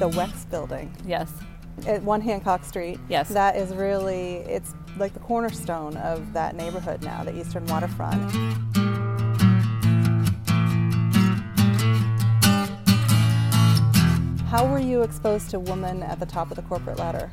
the Wex building Yes. at One Hancock Street. Yes. That is really, it's like the cornerstone of that neighborhood now, the Eastern Waterfront. How were you exposed to women at the top of the corporate ladder?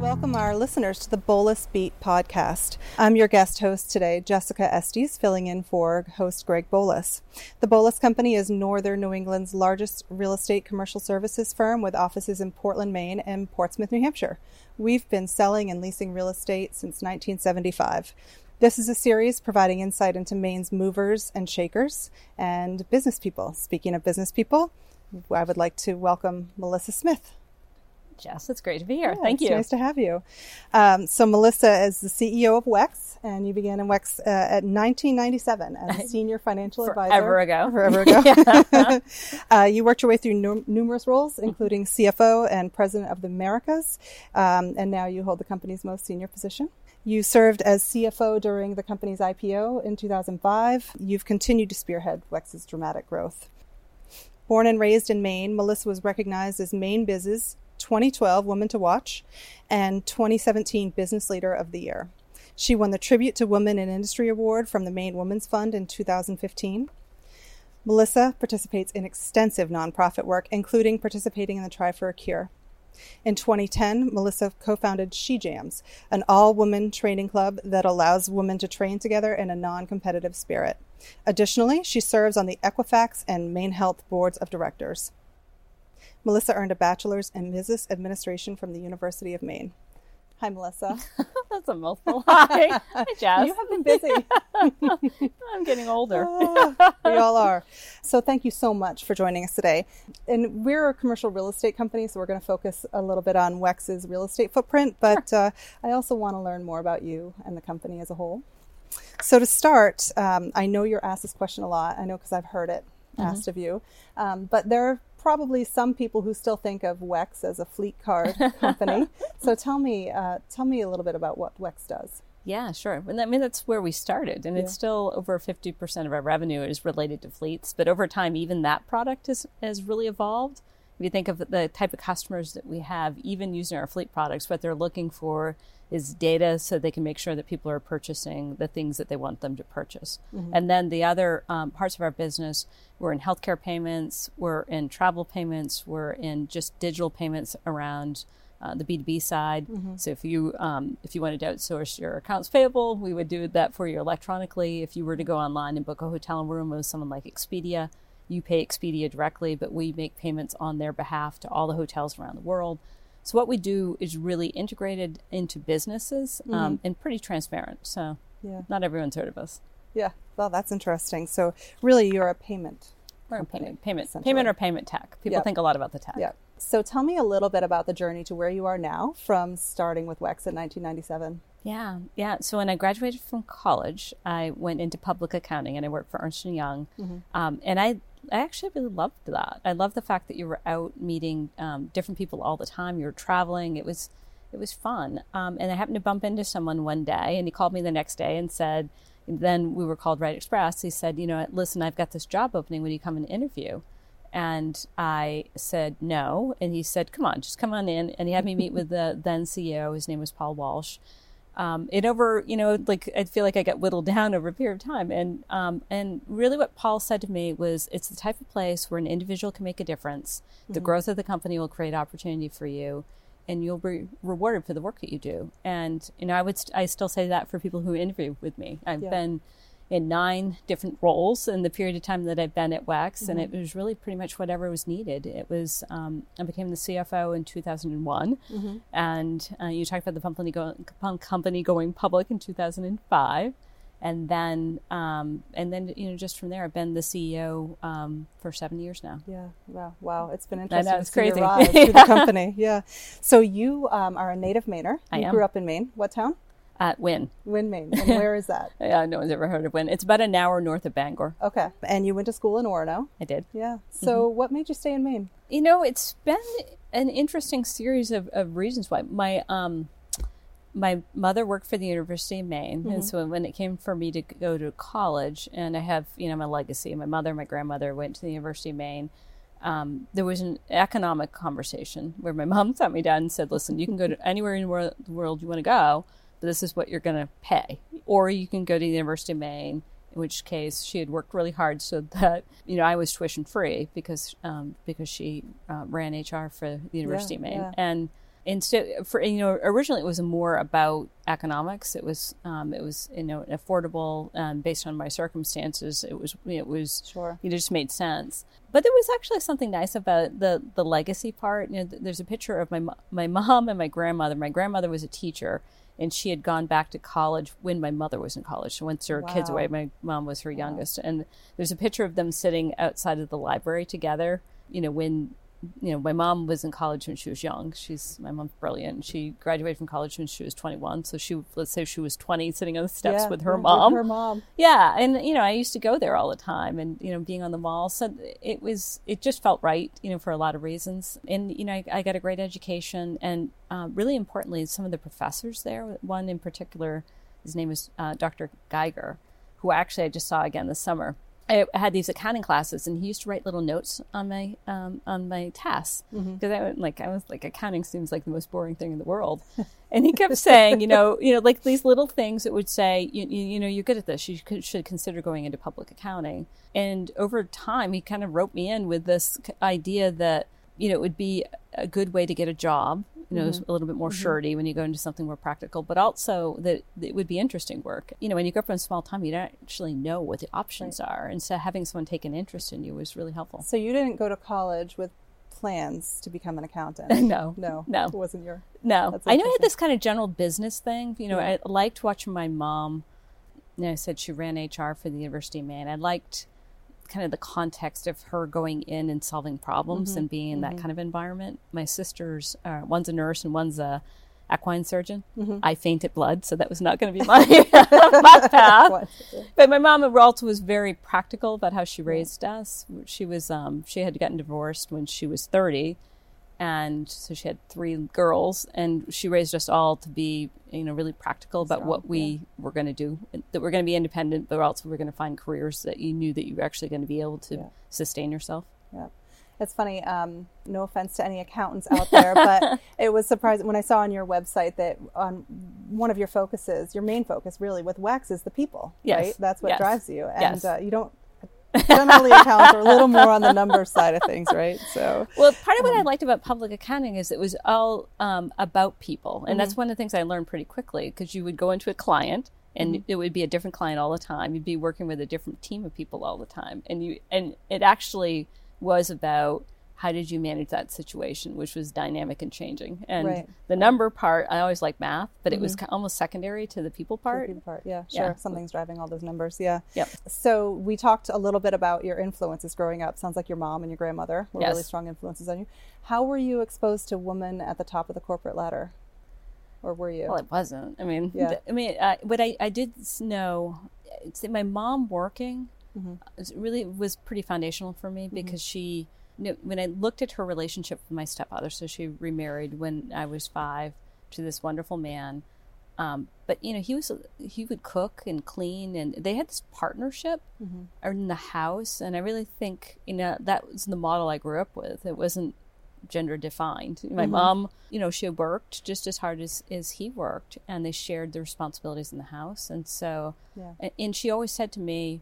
Welcome our listeners to the Boulos Beat podcast. I'm your guest host today, Jessica Estes, filling in for host Greg Boulos. The Boulos Company is Northern New England's largest real estate commercial services firm with offices in Portland, Maine and Portsmouth, New Hampshire. We've been selling and leasing real estate since 1975. This is a series providing insight into Maine's movers and shakers and business people. Speaking of business people, I would like to welcome Melissa Smith. Jess, it's great to be here. Yeah, Thank it's you. Nice to have you. Um, so, Melissa is the CEO of Wex, and you began in Wex uh, at 1997 as a senior financial advisor. Forever ago. Forever ago. uh, you worked your way through num- numerous roles, including CFO and President of the Americas, um, and now you hold the company's most senior position. You served as CFO during the company's IPO in 2005. You've continued to spearhead Wex's dramatic growth. Born and raised in Maine, Melissa was recognized as Mainebiz's 2012 Woman to Watch and 2017 Business Leader of the Year. She won the Tribute to Women in Industry Award from the Maine Women's Fund in 2015. Melissa participates in extensive nonprofit work, including participating in the Tri for a Cure. In 2010, Melissa co founded She Jams, an all woman training club that allows women to train together in a non competitive spirit. Additionally, she serves on the Equifax and MaineHealth boards of directors. Melissa earned a bachelor's in business administration from the University of Maine. Hi, Melissa. That's a mouthful. Hi. Hi, Jess. You have been busy. I'm getting older. Ah, we all are. So thank you so much for joining us today. And we're a commercial real estate company, so we're going to focus a little bit on Wex's real estate footprint, but uh, I also want to learn more about you and the company as a whole. So to start, um, I know you're asked this question a lot. I know because I've heard it asked of you. Um, but there are probably some people who still think of Wex as a fleet card company. so tell me, uh, tell me a little bit about what Wex does. Yeah, sure. And I mean, that's where we started. And it's still over 50% of our revenue is related to fleets. But over time, even that product has, has really evolved. If you think of the type of customers that we have, even using our fleet products, what they're looking for is data so they can make sure that people are purchasing the things that they want them to purchase. And then the other um, parts of our business, we're in healthcare payments, we're in travel payments, we're in just digital payments around uh, the B2B side. So if you um, if you wanted to outsource your accounts payable, we would do that for you electronically. If you were to go online and book a hotel room with someone like Expedia, you pay Expedia directly, but we make payments on their behalf to all the hotels around the world. So what we do is really integrated into businesses um, and pretty transparent. So Yeah. not everyone's heard of us. Yeah. Well, that's interesting. So really, you're a payment. We're company, payment, payment, payment or payment tech. People Yep. think a lot about the tech. Yeah. So tell me a little bit about the journey to where you are now from starting with Wex in 1997. Yeah, yeah. So when I graduated from college, I went into public accounting and I worked for Ernst and Young, um, and I I actually really loved that. I love the fact that you were out meeting um, different people all the time. You were traveling. It was it was fun. Um, and I happened to bump into someone one day, and he called me the next day and said. Then we were called Wright Express. He said, "You know, listen, I've got this job opening. Would you come and interview?" And I said no. And he said, come on, just come on in. And he had me meet with the then CEO. His name was Paul Walsh. Um, it over, you know, like I feel like I got whittled down over a period of time. And, um, and really what Paul said to me was it's the type of place where an individual can make a difference. The growth of the company will create opportunity for you and you'll be rewarded for the work that you do. And, you know, I would, st- I still say that for people who interview with me. I've Yeah. been in nine different roles in the period of time that I've been at Wex, and Mm-hmm. it was really pretty much whatever was needed. It was um, I became the CFO in 2001, Mm-hmm. and uh, you talked about the company going company going public in 2005, and then um, and then you know just from there I've been the CEO um, for seven years now. Yeah. Wow. Wow. It's been interesting it's to see your crazy. through the company. Yeah. So you um, are a native Mainer. I am. grew up in Maine. What town? At Winn, Winn, Maine. And where is that? yeah, no one's ever heard of Winn. It's about an hour north of Bangor. Okay. And you went to school in Orono. I did. Yeah. So what made you stay in Maine? You know, it's been an interesting series of, of reasons why. My um, my mother worked for the University of Maine, Mm-hmm. and so when it came for me to go to college, and I have you know my legacy. My mother, my grandmother went to the University of Maine. Um, there was an economic conversation where my mom sat me down and said, "Listen, you can go to anywhere in the world, you want to go, this is what you're going to pay, or you can go to the University of Maine." In which case, she had worked really hard so that you know I was tuition free because um, because she uh, ran HR for the University of Maine, yeah. and instead for you know originally it was more about economics. It was um, it was you know affordable um, based on my circumstances. It was it was Sure. it just made sense. But there was actually something nice about the the legacy part. You know there's a picture of my my mom and my grandmother. My grandmother was a teacher and she had gone back to college when my mother was in college. So once her kids Wow. away, my mom was her youngest. And there's a picture of them sitting outside of the library together. You know, when you know my mom was in college when she was young. She's my mom's brilliant. She graduated from college when she was 21. So she let's say she was 20, sitting on the steps Yeah, with her mom. her mom. Yeah, and you know, I used to go there all the time, and you know, being on the mall, so it was it just felt right, you know, for a lot of reasons. And you know, I, I got a great education, and uh, really importantly, some of the professors there. One in particular, his name is uh, Dr. Geiger, who actually I just saw again this summer. I had these accounting classes, and he used to write little notes on my um, on my tasks. Because I went like I was like accounting seems like the most boring thing in the world, and he kept saying, you know, you know, like these little things that would say, you, you, you know, you're good at this, you could, should consider going into public accounting. And over time, he kind of wrote me in with this idea that you know it would be a good way to get a job. You know, mm-hmm. a little bit more mm-hmm. surety when you go into something more practical, but also that it would be interesting work. You know, when you go up from a small town, you don't actually know what the options are, and so having someone take an interest in you was really helpful. So you didn't go to college with plans to become an accountant. No, no, no. it wasn't your. No, I know I had this kind of general business thing. You know, Yeah. I liked watching my mom. You know, I said she ran HR for the University of Maine. I liked kind of the context of her going in and solving problems Mm-hmm. and being in that kind of environment. My sisters, uh, one's a nurse and one's a equine surgeon. Mm-hmm. I fainted blood, so that was not going to be my, my path. But my mom also was very practical about how she raised us. She was um, she had gotten divorced when she was thirty, and so she had three girls, and she raised us all to be you know really practical about what we were going to do. That we're going to be independent, but also we're going to find careers that you knew that you were actually going to be able to Yeah. sustain yourself. Yeah. It's funny. Um, no offense to any accountants out there, but it was surprising when I saw on your website that on one of your focuses, your main focus really with Wex is the people. Yes. Right? That's what Yes. drives you. And Yes. uh, you don't, generally accounts are a little more on the number side of things, right? So, Well, part of what I um, liked about public accounting is it was all um, about people, and that's mm-hmm. one of the things I learned pretty quickly because you would go into a client, and mm-hmm. it would be a different client all the time. You'd be working with a different team of people all the time, and you and it actually was about how did you manage that situation, which was dynamic and changing. And Right. the number part, I always like math, but it was almost secondary to the people the part. people part, yeah, sure. Yeah. Something's driving all those numbers. Yeah. Yep. So we talked a little bit about your influences growing up. Sounds like your mom and your grandmother were Yes. really strong influences on you. How were you exposed to women at the top of the corporate ladder? Or were you? Well, it wasn't. I mean, Yeah. I mean, uh, what I, I did know my mom working Mm-hmm. really was pretty foundational for me because she, you know, when I looked at her relationship with my stepfather, so she remarried when I was five to this wonderful man. Um, but you know, he was he would cook and clean, and they had this partnership Mm-hmm. in the house. And I really think you know that was the model I grew up with. It wasn't gender defined. My Mm-hmm. mom, you know, she worked just as hard as, as he worked, and they shared the responsibilities in the house. And so, Yeah. and, and she always said to me,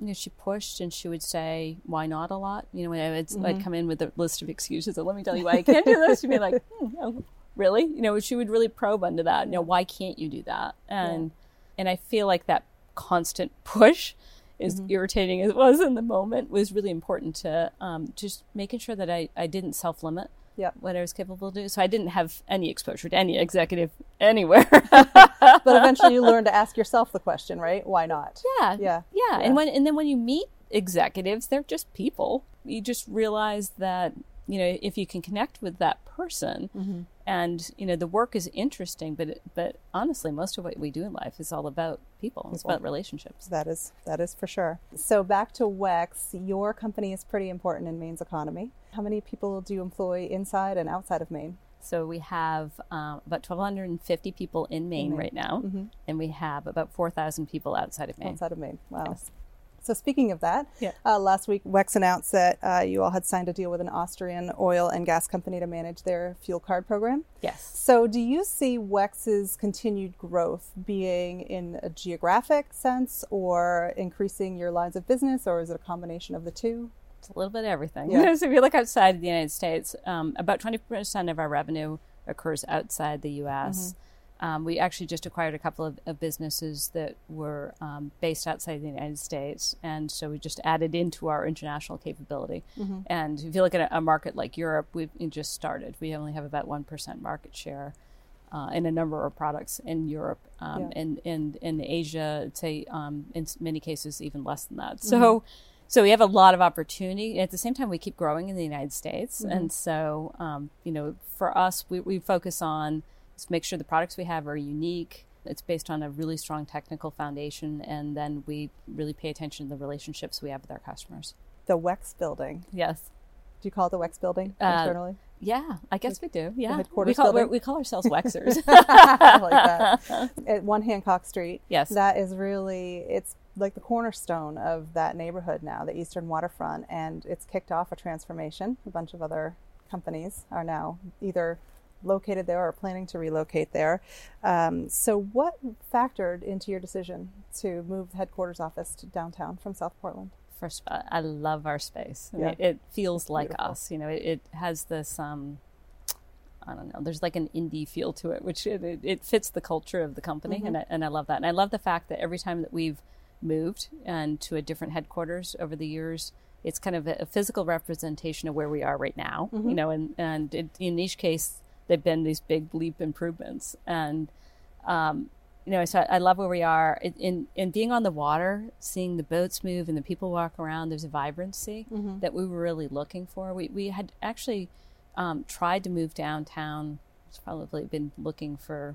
you know, she pushed and she would say, "Why not?" a lot. You know, when I would, Mm-hmm. I'd come in with a list of excuses, and let me tell you why I can't do this. She'd be like, hmm, oh, "Really?" You know, she would really probe into that. You know, why can't you do that? And and I feel like that constant push as Mm-hmm. irritating as it was in the moment was really important to um, just making sure that I, I didn't self limit Yeah. what I was capable of doing. So I didn't have any exposure to any executive anywhere. but eventually you learn to ask yourself the question, right? Why not? yeah, Yeah. yeah. And when and then when you meet executives, they're just people. You just realize that you know if you can connect with that person, Mm-hmm. and you know the work is interesting, but it, but honestly, most of what we do in life is all about people. It's about relationships. That is that is for sure. So back to Wex, your company is pretty important in Maine's economy. How many people do you employ inside and outside of Maine? So we have um, about 1,250 people in Maine, Maine. right now, Mm-hmm. and we have about 4,000 people outside of Maine. outside of Maine. Wow. Yes. So speaking of that, Yeah. uh, last week Wex announced that uh, you all had signed a deal with an Austrian oil and gas company to manage their fuel card program. Yes. So do you see Wex's continued growth being in a geographic sense or increasing your lines of business or is it a combination of the two? It's a little bit of everything. Yeah. so if you look outside of the United States, um, about 20% of our revenue occurs outside the U.S. Um, we actually just acquired a couple of, of businesses that were um, based outside the United States, and so we just added into our international capability. And if you look at a, a market like Europe, we've just started. We only have about one percent market share uh, in a number of products in Europe, um, Yeah. and in in Asia, say um, in many cases even less than that. So. So we have a lot of opportunity. And at the same time, we keep growing in the United States, and so um, you know, for us, we, we focus on make sure the products we have are unique. It's based on a really strong technical foundation, and then we really pay attention to the relationships we have with our customers. The Wex building. Yes, Do you call it the Wex building Uh, internally? yeah, I guess we do. Yeah, headquarters we call building? we call ourselves Wexers. I like that. At One Hancock Street. Yes. That is really, it's like the cornerstone of that neighborhood now, the Eastern Waterfront. And it's kicked off a transformation. A bunch of other companies are now either located there or planning to relocate there. Um, so, what factored into your decision to move the headquarters office to downtown from South Portland? First of all, I love our space. I mean, Yeah. it, feels like Beautiful. us. You know, it, it has this. Um, I don't know. There's like an indie feel to it, which it, it, it fits the culture of the company, and I, and I love that. And I love the fact that every time that we've moved and to a different headquarters over the years, it's kind of a, physical representation of where we are right now. You know, and and it, in each case, they've been these big leap improvements, and um, you know, so I love where we are in, in in being on the water, seeing the boats move and the people walk around. There's a vibrancy that we were really looking for. We we had actually um, tried to move downtown. It's probably been looking for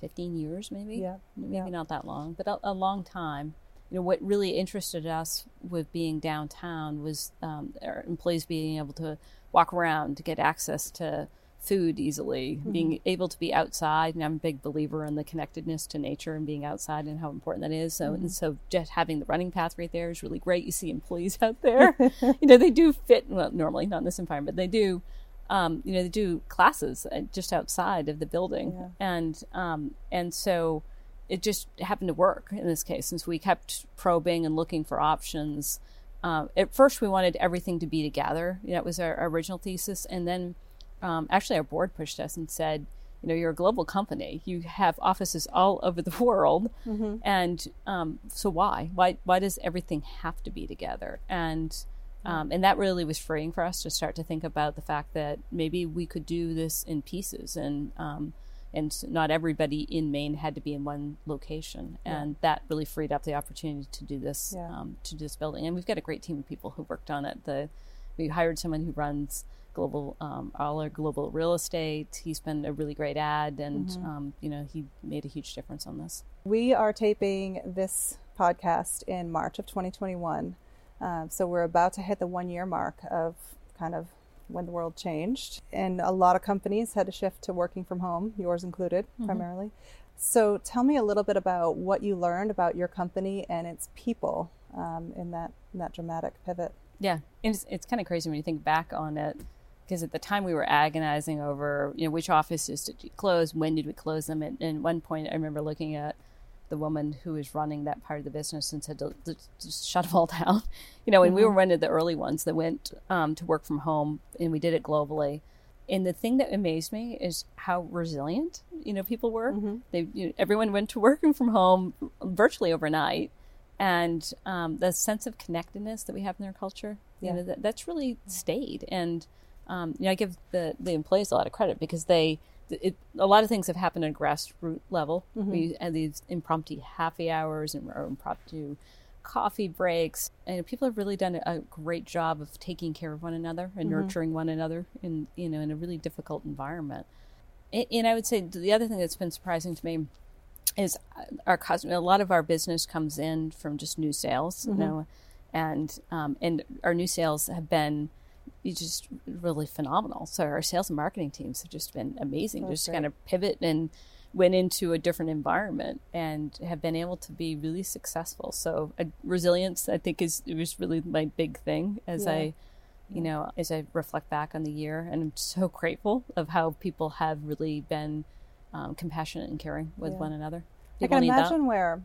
15 years, maybe. Yeah, maybe yeah. not that long, but a, a long time. You know, what really interested us with being downtown was um, our employees being able to walk around to get access to food easily, being able to be outside. And I'm a big believer in the connectedness to nature and being outside and how important that is. So, and so just having the running path right there is really great. You see employees out there, you know, they do fit, well, normally not in this environment, they do um, you know, they do classes uh, just outside of the building, Yeah. and um, and so it just happened to work in this case. Since we kept probing and looking for options, um, at first we wanted everything to be together. That was our, our original thesis, and then um, actually our board pushed us and said, you know, you're a global company. You have offices all over the world, and um, so why? Why why does everything have to be together? And um, and that really was freeing for us to start to think about the fact that maybe we could do this in pieces, and um, and not everybody in Maine had to be in one location, and that really freed up the opportunity to do this Yeah. um, to do this building. And we've got a great team of people who worked on it. The we hired someone who runs global um, all our global real estate. He's been a really great ad, and um, you know he made a huge difference on this. We are taping this podcast in March of 2021. Um, so we're about to hit the one year mark of kind of when the world changed. And a lot of companies had to shift to working from home, yours included, primarily. So tell me a little bit about what you learned about your company and its people um, in that in that dramatic pivot. Yeah, it's, it's kind of crazy when you think back on it, because at the time we were agonizing over, you know, which offices did we close, when did we close them, and, and at one point I remember looking at the woman who was running that part of the business and said to, to just shut them all down, you know, and we were one of the early ones that went um, to work from home, and we did it globally. And the thing that amazed me is how resilient, you know, people were. They, you know, everyone went to working from home virtually overnight, and um, the sense of connectedness that we have in their culture, you know, that, that's really stayed. And um, you know, I give the the employees a lot of credit because they, it, a lot of things have happened at a grassroots level. We had these impromptu happy hours and or impromptu coffee breaks, and people have really done a, great job of taking care of one another and nurturing one another in you know in a really difficult environment. And, and I would say the other thing that's been surprising to me is our customer. A lot of our business comes in from just new sales, you know, and um, and our new sales have been it's just really phenomenal. So our sales and marketing teams have just been amazing. That's just great. kind of pivot and went into a different environment and have been able to be really successful. So uh, resilience, I think, is it was really my big thing as Yeah. I, you know, as I reflect back on the year, and I'm so grateful of how people have really been um, compassionate and caring with Yeah. one another. I can imagine where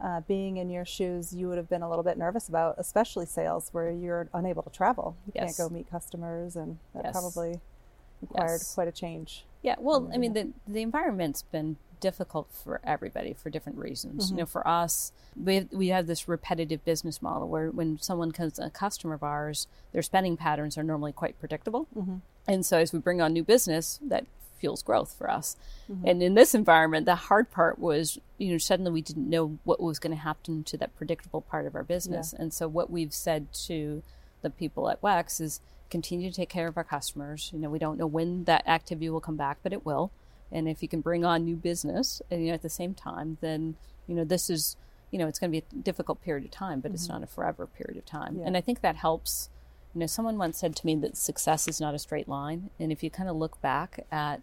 uh, being in your shoes, you would have been a little bit nervous about, especially sales where you're unable to travel. You Yes. can't go meet customers, and that Yes. probably required Yes. quite a change. Yeah, well, I mean, the the environment's been difficult for everybody for different reasons. You know, for us, we have, we have this repetitive business model where when someone comes a customer of ours, their spending patterns are normally quite predictable, and so as we bring on new business, that fuels growth for us. And in this environment, the hard part was, you know, suddenly we didn't know what was going to happen to that predictable part of our business, and so what we've said to the people at Wex is continue to take care of our customers. You know, we don't know when that activity will come back, but it will. And if you can bring on new business, uh, you know, at the same time, then you know this is, you know, it's going to be a difficult period of time, but it's not a forever period of time. Yeah. And I think that helps. You know, someone once said to me that success is not a straight line, and if you kind of look back at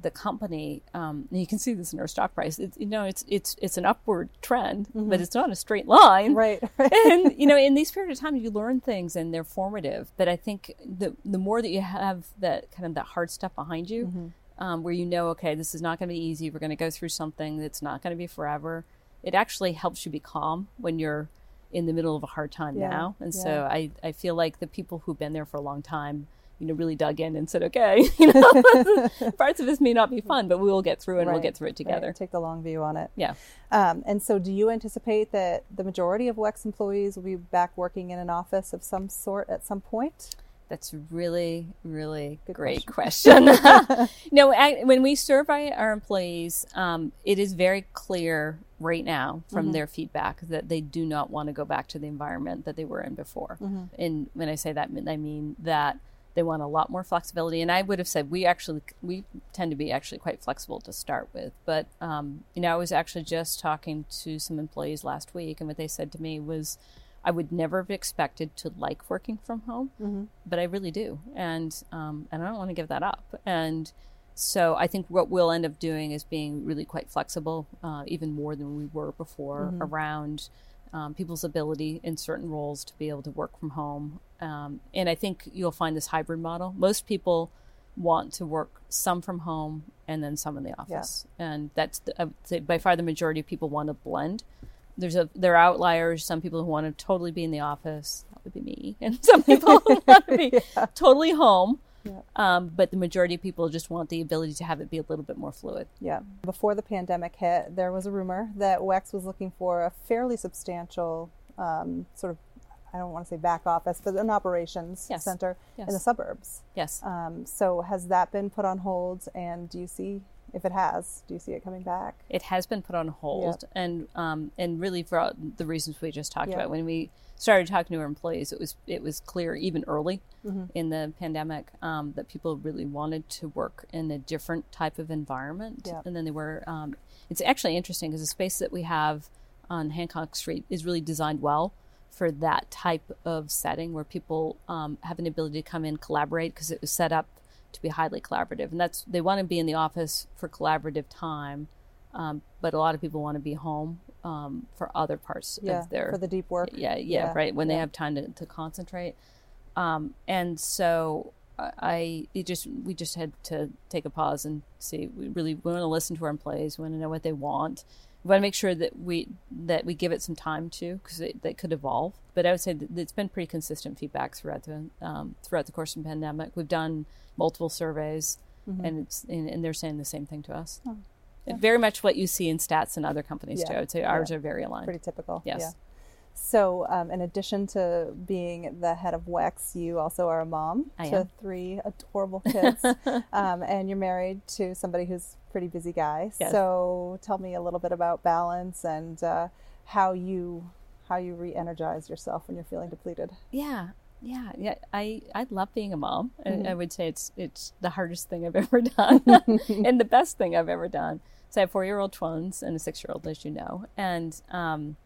the company, um, you can see this in our stock price. It's, you know, it's it's it's an upward trend, but it's not a straight line Right. and you know in these period of time you learn things and they're formative but i think the the more that you have that kind of that hard stuff behind you um, where you know okay this is not going to be easy we're going to go through something that's not going to be forever it actually helps you be calm when you're in the middle of a hard time Yeah, now and yeah. so I, I feel like the people who've been there for a long time you know really dug in and said okay you know parts of this may not be fun but we will get through and we'll get through it together Right. Take the long view on it. yeah Um, and so, do you anticipate that the majority of WEX employees will be back working in an office of some sort at some point? That's really, really Good great question. no, I, when we survey our employees, um, it is very clear right now from their feedback that they do not want to go back to the environment that they were in before. And when I say that, I mean that they want a lot more flexibility. And I would have said we actually we tend to be actually quite flexible to start with. But um, you know, I was actually just talking to some employees last week, and what they said to me was. I would never have expected to like working from home, but I really do, and um, and I don't want to give that up. And so I think what we'll end up doing is being really quite flexible, uh, even more than we were before, around um, people's ability in certain roles to be able to work from home. Um, and I think you'll find this hybrid model. Most people want to work some from home and then some in the office, and that's the, by far the majority of people want to blend there's a there are outliers. Some people who want to totally be in the office. That would be me. And some people who want to be totally home. Um, but the majority of people just want the ability to have it be a little bit more fluid. Yeah. Before the pandemic hit, there was a rumor that WEX was looking for a fairly substantial um, sort of, I don't want to say back office, but an operations Yes. center Yes. in the suburbs. Yes. Um, so has that been put on hold? And do you see, if it has, do you see it coming back? it has been put on hold and um, and really for the reasons we just talked Yeah. about when we started talking to our employees it was it was clear even early Mm-hmm. in the pandemic um, that people really wanted to work in a different type of environment Yeah. and then they were um, it's actually interesting because the space that we have on Hancock Street is really designed well for that type of setting where people um, have an ability to come in collaborate because it was set up to be highly collaborative and that's they want to be in the office for collaborative time um, but a lot of people want to be home um, for other parts Yeah. of their for the deep work. yeah, yeah, Yeah, right. When they have time to, to concentrate. Um, and so I- I it just we just had to take a pause and see. We really we want to listen to our employees. We want to know what they want. We want to make sure that we that we give it some time too, because it, that could evolve. But I would say that it's been pretty consistent feedback throughout the um, throughout the course of the pandemic. We've done multiple surveys, and it's and, and they're saying the same thing to us. Very much what you see in stats and other companies Yeah, too. I would say ours are very aligned. Pretty typical. Yes. So, um, in addition to being the head of WEX, you also are a mom I to am. three adorable kids, um, and you're married to somebody who's a pretty busy guy. Yes. So, tell me a little bit about balance and uh, how you how you re-energize yourself when you're feeling depleted. Yeah, yeah, yeah. I I love being a mom. Mm-hmm. I, I would say it's it's the hardest thing I've ever done, and the best thing I've ever done. So I have four year old twins and a six year old, as you know, and um,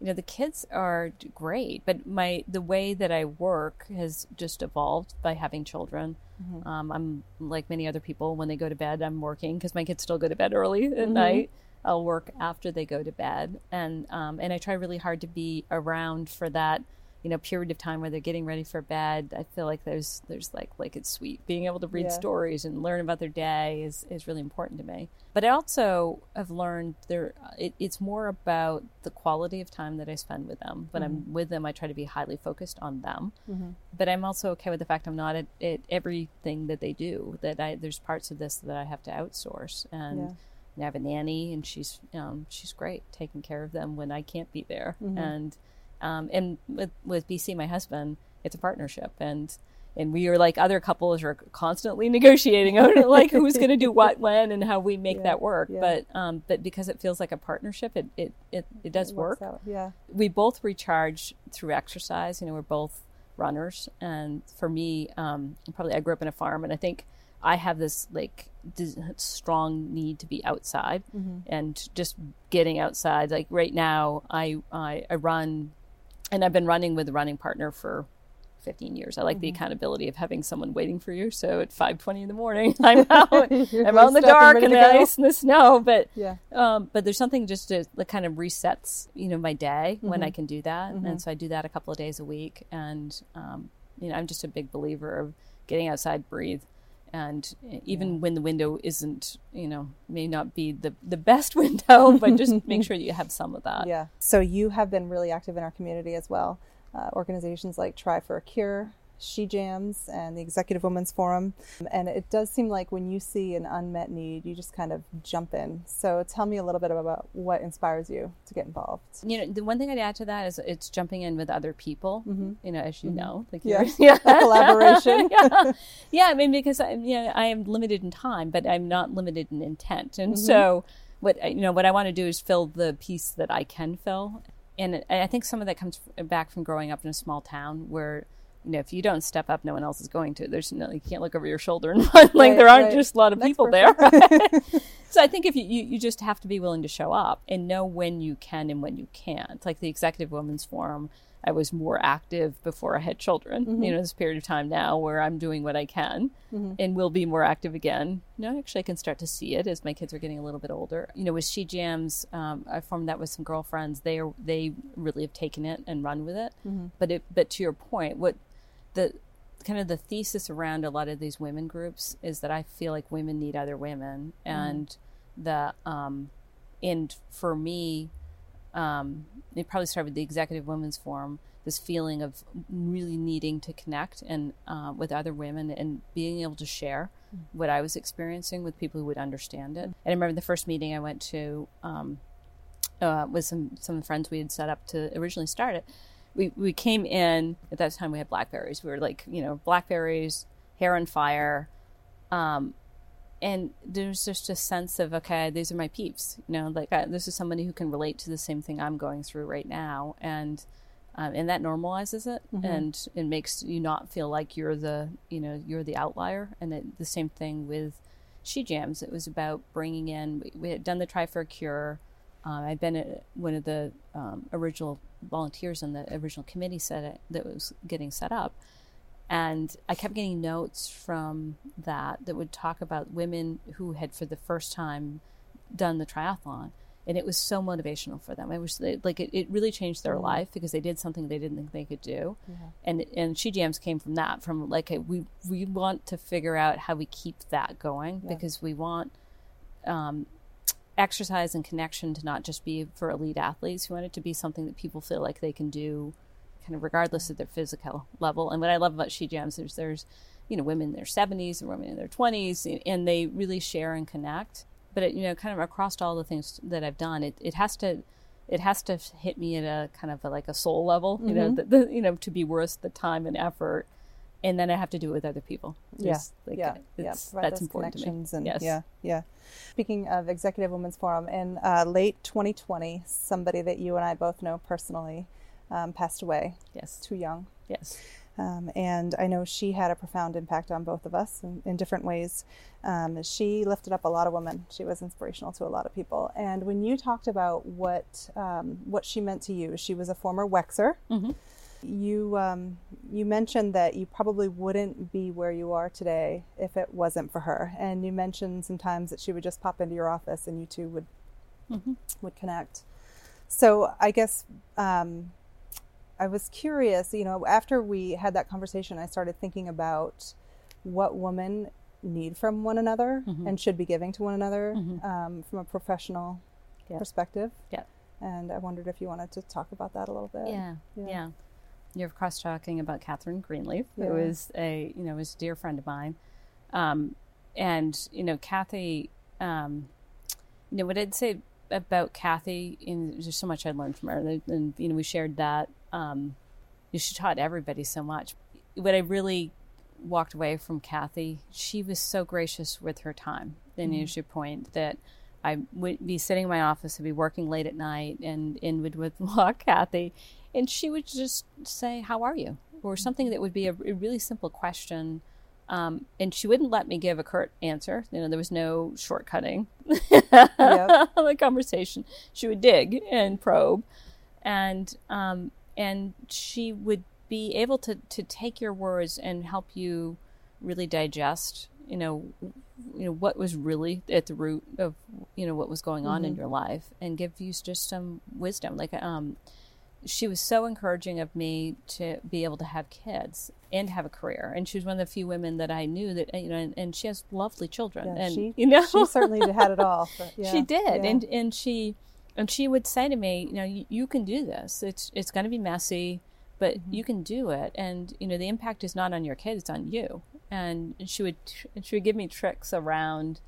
you know the kids are great but my the way that i work has just evolved by having children mm-hmm. um, i'm like many other people when they go to bed i'm working because my kids still go to bed early at mm-hmm. night i'll work after they go to bed and um, and i try really hard to be around for that you know period of time where they're getting ready for bed i feel like there's there's like like it's sweet being able to read yeah. stories and learn about their day is is really important to me but i also have learned there it, it's more about the quality of time that i spend with them when mm-hmm. i'm with them i try to be highly focused on them mm-hmm. but i'm also okay with the fact i'm not at, at, everything that they do that i there's parts of this that i have to outsource and yeah. I have a nanny, and she's um, she's great taking care of them when I can't be there, mm-hmm. and um, and with, with BC, my husband, it's a partnership. And and we are like other couples are constantly negotiating like who's going to do what when and how we make yeah, that work yeah. but um, but because it feels like a partnership it it it, it does it work out. yeah we both recharge through exercise you know we're both runners and for me um, probably i grew up in a farm and i think i have this like strong need to be outside mm-hmm. and just getting outside like right now i i, I run and I've been running with a running partner for 15 years. I like mm-hmm. the accountability of having someone waiting for you. So at 5:20 in the morning, I'm out. I'm out in the dark and the ice and the snow. But yeah, um, but there's something just to, that kind of resets, you know, my day mm-hmm. when I can do that. Mm-hmm. And so I do that a couple of days a week. And um, you know, I'm just a big believer of getting outside, breathe, and even yeah. when the window isn't you know may not be the the best window but just make sure that you have some of that. Yeah. So you have been really active in our community as well. Uh, organizations like tri for a cure she Jams and the Executive Women's Forum. And it does seem like when you see an unmet need, you just kind of jump in. So tell me a little bit about what inspires you to get involved. You know, the one thing I'd add to that is it's jumping in with other people, mm-hmm. you know, as you mm-hmm. know. Like yeah. yeah. Collaboration. yeah. yeah, I mean, because I, you know, I am limited in time, but I'm not limited in intent. And mm-hmm. so what, you know, what I want to do is fill the piece that I can fill. And I think some of that comes back from growing up in a small town where you know, if you don't step up, no one else is going to. There's no, you can't look over your shoulder and run. like right, there aren't right. just a lot of Next people person. there. so I think if you, you, you, just have to be willing to show up and know when you can and when you can't. Like the Executive Women's Forum, I was more active before I had children. Mm-hmm. You know, this period of time now where I'm doing what I can mm-hmm. and will be more active again. You know, actually, I can start to see it as my kids are getting a little bit older. You know, with She Jams, um, I formed that with some girlfriends. They are, they really have taken it and run with it. Mm-hmm. But it, but to your point, what the kind of the thesis around a lot of these women groups is that I feel like women need other women, mm. and the um, and for me, um, it probably started with the Executive Women's Forum. This feeling of really needing to connect and uh, with other women and being able to share mm. what I was experiencing with people who would understand it. And I remember the first meeting I went to um, uh, with some some friends we had set up to originally start it we, we came in at that time we had blackberries. We were like you know blackberries hair on fire. Um, and there's just a sense of okay these are my peeps you know like I, this is somebody who can relate to the same thing i'm going through right now. And um, and that normalizes it mm-hmm. and it makes you not feel like you're the you know you're the outlier. And it, the same thing with she jams. It was about bringing in we, we had done the tri for a cure uh, I'd been one of the um, original volunteers in the original committee set it, that was getting set up, and I kept getting notes from that that would talk about women who had for the first time done the triathlon, and it was so motivational for them. It was like it, it really changed their mm-hmm. life because they did something they didn't think they could do, yeah. and and she jams came from that from like a, we we want to figure out how we keep that going yeah. because we want. Um, exercise and connection to not just be for elite athletes. We want it to be something that people feel like they can do kind of regardless of their physical level. And what I love about She Jams is there's, you know, women in their 70s and women in their 20s, and they really share and connect. But, it, you know, kind of across all the things that I've done, it, it has to it has to hit me at a kind of a, like a soul level, you mm-hmm. know, the, the, you know, to be worth the time and effort and then I have to do it with other people. yeah, like, yeah, yeah. That's important to me. And, yes. Yeah, yeah. Speaking of Executive Women's Forum, in uh, late 2020, somebody that you and I both know personally um, passed away. Yes, too young. Yes. Um, and I know she had a profound impact on both of us in, in different ways. Um, she lifted up a lot of women. She was inspirational to a lot of people. And when you talked about what um, what she meant to you, she was a former Wexer. Mm-hmm. You um, you mentioned that you probably wouldn't be where you are today if it wasn't for her. And you mentioned sometimes that she would just pop into your office and you two would Mm-hmm. would connect. So I guess um, I was curious. You know, after we had that conversation, I started thinking about what women need from one another Mhm. and should be giving to one another Mhm. um, from a professional Yeah. perspective. Yeah. And I wondered if you wanted to talk about that a little bit. Yeah, Yeah. yeah. You're cross talking about Catherine Greenleaf, Yeah. who is a you know was a dear friend of mine, um, and you know Kathy. Um, you know what I'd say about Kathy, and there's so much I learned from her, and, and you know we shared that. Um, she taught everybody so much. What I really walked away from Kathy, she was so gracious with her time. And Mm-hmm. your point that I would be sitting in my office, I'd be working late at night, and in would would walk Kathy, and she would just say, "How are you?" or something that would be a, a really simple question. Um, and she wouldn't let me give a curt answer. You know, there was no shortcutting the conversation. She would dig and probe, and um, and she would be able to to take your words and help you really digest. You know, you know what was really at the root of you know what was going on in your life, and give you just some wisdom. Like um, she was so encouraging of me to be able to have kids and have a career. And she was one of the few women that I knew that you know, and, and she has lovely children. Yeah, and she, you know, she certainly had it all. yeah, she did, yeah. and and she and she would say to me, you know, you, you can do this. It's it's going to be messy, but Mm-hmm. you can do it. And you know, the impact is not on your kids; it's on you. And she would she would give me tricks around.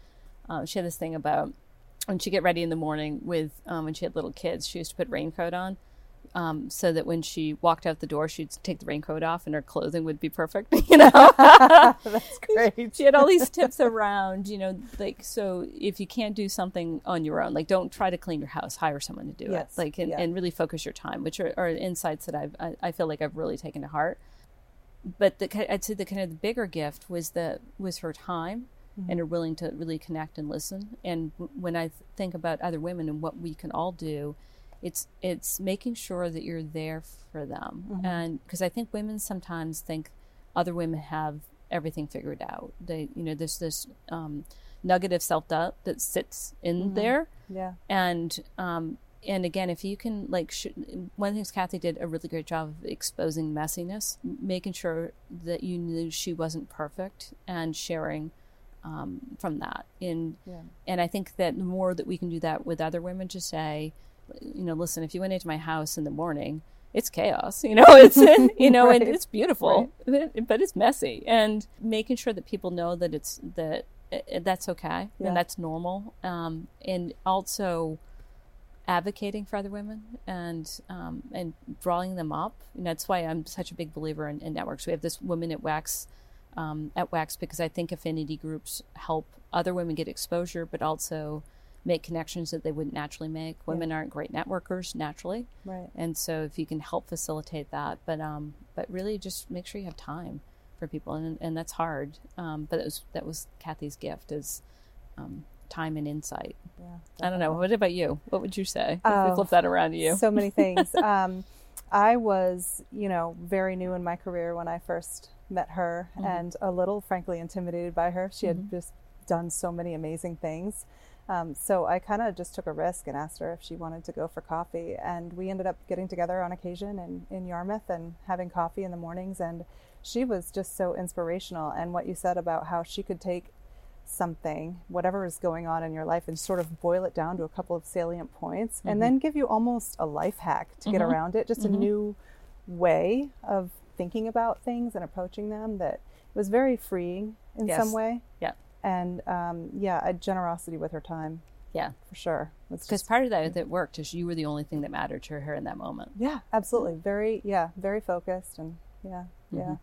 Uh, she had this thing about when she get ready in the morning with um, when she had little kids. She used to put raincoat on. Um, so that when she walked out the door, she'd take the raincoat off and her clothing would be perfect. You know, That's great. she had all these tips around, you know, like so if you can't do something on your own, like don't try to clean your house, hire someone to do Yes, it, like and, yeah. and really focus your time, which are, are insights that I've I, I feel like I've really taken to heart. But the I'd say the kind of the bigger gift was the was her time Mm-hmm. and her willing to really connect and listen. And w- when I th- think about other women and what we can all do, it's it's making sure that you're there for them Mm-hmm. and because i think women sometimes think other women have everything figured out they you know there's this um, nugget of self-doubt that sits in Mm-hmm. there Yeah. and um, and again if you can like sh- one of the things kathy did a really great job of exposing messiness making sure that you knew she wasn't perfect and sharing um, from that in Yeah. and I think that the more that we can do that with other women to say, you know, listen, if you went into my house in the morning, it's chaos, you know, it's, you know, and it's beautiful, but, but it's messy and making sure that people know that it's, that uh, that's okay Yeah. and that's normal. Um, and also advocating for other women and, um, and drawing them up. And that's why I'm such a big believer in, in networks. We have this woman at Wex um, at Wex because I think affinity groups help other women get exposure, but also make connections that they wouldn't naturally make. Women aren't great networkers naturally, Right. and so if you can help facilitate that, but um, but really just make sure you have time for people, and and that's hard. Um, but it was that was Kathy's gift is um, time and insight. Yeah. I don't know. What about you? What would you say? Oh, flip that around to you. So many things. um, I was, you know, very new in my career when I first met her Mm-hmm. and a little, frankly, intimidated by her. She had just done so many amazing things. Um, so I kind of just took a risk and asked her if she wanted to go for coffee. And we ended up getting together on occasion in, in Yarmouth and having coffee in the mornings. And she was just so inspirational. And what you said about how she could take something, whatever is going on in your life, and sort of boil it down to a couple of salient points, and mm-hmm. then give you almost a life hack to get mm-hmm. around it, just a mm-hmm. new way of thinking about things and approaching them that was very freeing in Yes. some way. Yeah. And um, yeah, a generosity with her time Yeah, for sure. Because part of that that worked is you were the only thing that mattered to her in that moment. yeah, absolutely. Very, yeah, very focused and yeah, Mm-hmm. yeah.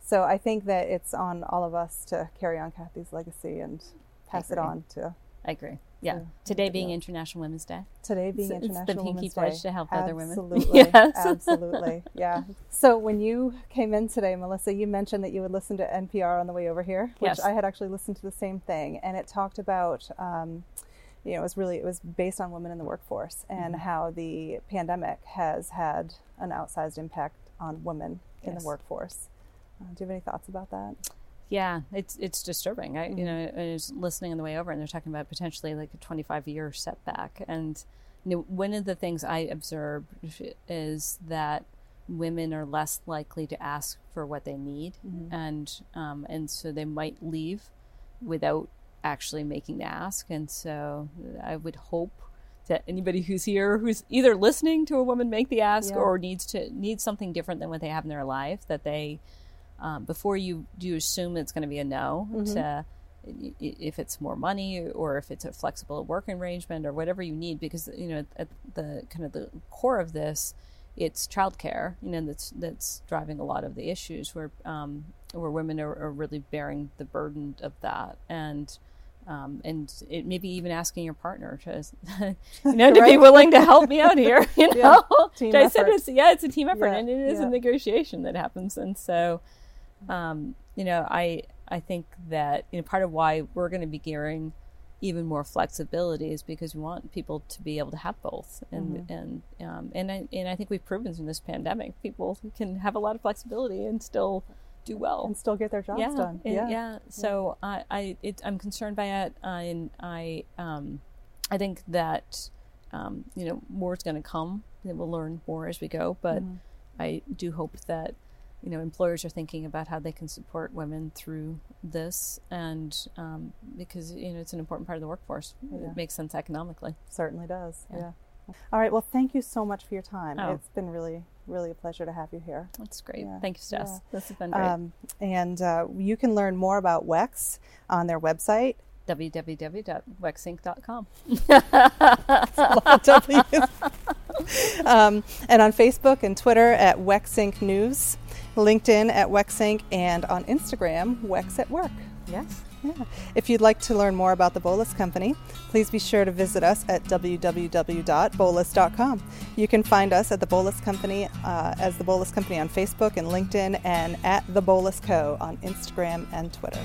So I think that it's on all of us to carry on Kathy's legacy and pass it on to I agree. Yeah. Today being International Women's Day. Today being It's- it's the International pinky Women's pledge to help other women. Absolutely. Yes. Absolutely. Yeah. So when you came in today, Melissa, you mentioned that you would listen to NPR on the way over here, which Yes. I had actually listened to the same thing, and it talked about. Um, you know, it was really it was based on women in the workforce and Mm-hmm. how the pandemic has had an outsized impact on women in the workforce. Uh, do you have any thoughts about that? Yeah, it's it's disturbing. I you know I was listening on the way over, and they're talking about potentially like a 25 year setback. And you know, one of the things I observe is that women are less likely to ask for what they need, and um, and so they might leave without actually making the ask. And so I would hope that anybody who's here who's either listening to a woman make the ask Yeah. or needs to needs something different than what they have in their life that they um, before you do assume it's going to be a no to i- i- if it's more money or if it's a flexible work arrangement or whatever you need because you know at the kind of the core of this it's childcare you know that's that's driving a lot of the issues where um, where women are, are really bearing the burden of that and um, and it maybe even asking your partner to, you know, to be willing to help me out here. You Yeah. know, Team I said it's yeah, it's a team effort, Yeah, and it is yeah. a negotiation that happens. And so, um, you know, I I think that you know part of why we're going to be gearing even more flexibility is because we want people to be able to have both, and Mm-hmm. and um, and I and I think we've proven in this pandemic people can have a lot of flexibility and still do well And still get their jobs yeah, done. and- Yeah. yeah. So I, I, it, I'm concerned by it, uh, and I, um, I think that, um, you know, more is going to come. We'll learn more as we go. But Mm-hmm. I do hope that, you know, employers are thinking about how they can support women through this, and um, because you know it's an important part of the workforce. Yeah. It makes sense economically. Certainly does. Yeah. Yeah. All right. Well, thank you so much for your time. Oh. It's been really, really a pleasure to have you here. That's great. Yeah, Thank you, Jess. This has been great. Um, and uh, you can learn more about WEX on their website. www.wexinc.com. Um, and on Facebook and Twitter at WexInc News, LinkedIn at WexInc, and on Instagram, Wex at Work. Yes. Yeah. If you'd like to learn more about the Boulos Company, please be sure to visit us at www.boulos.com. You can find us at the Boulos Company uh, as the Boulos Company on Facebook and LinkedIn, and at the Boulos Co. on Instagram and Twitter.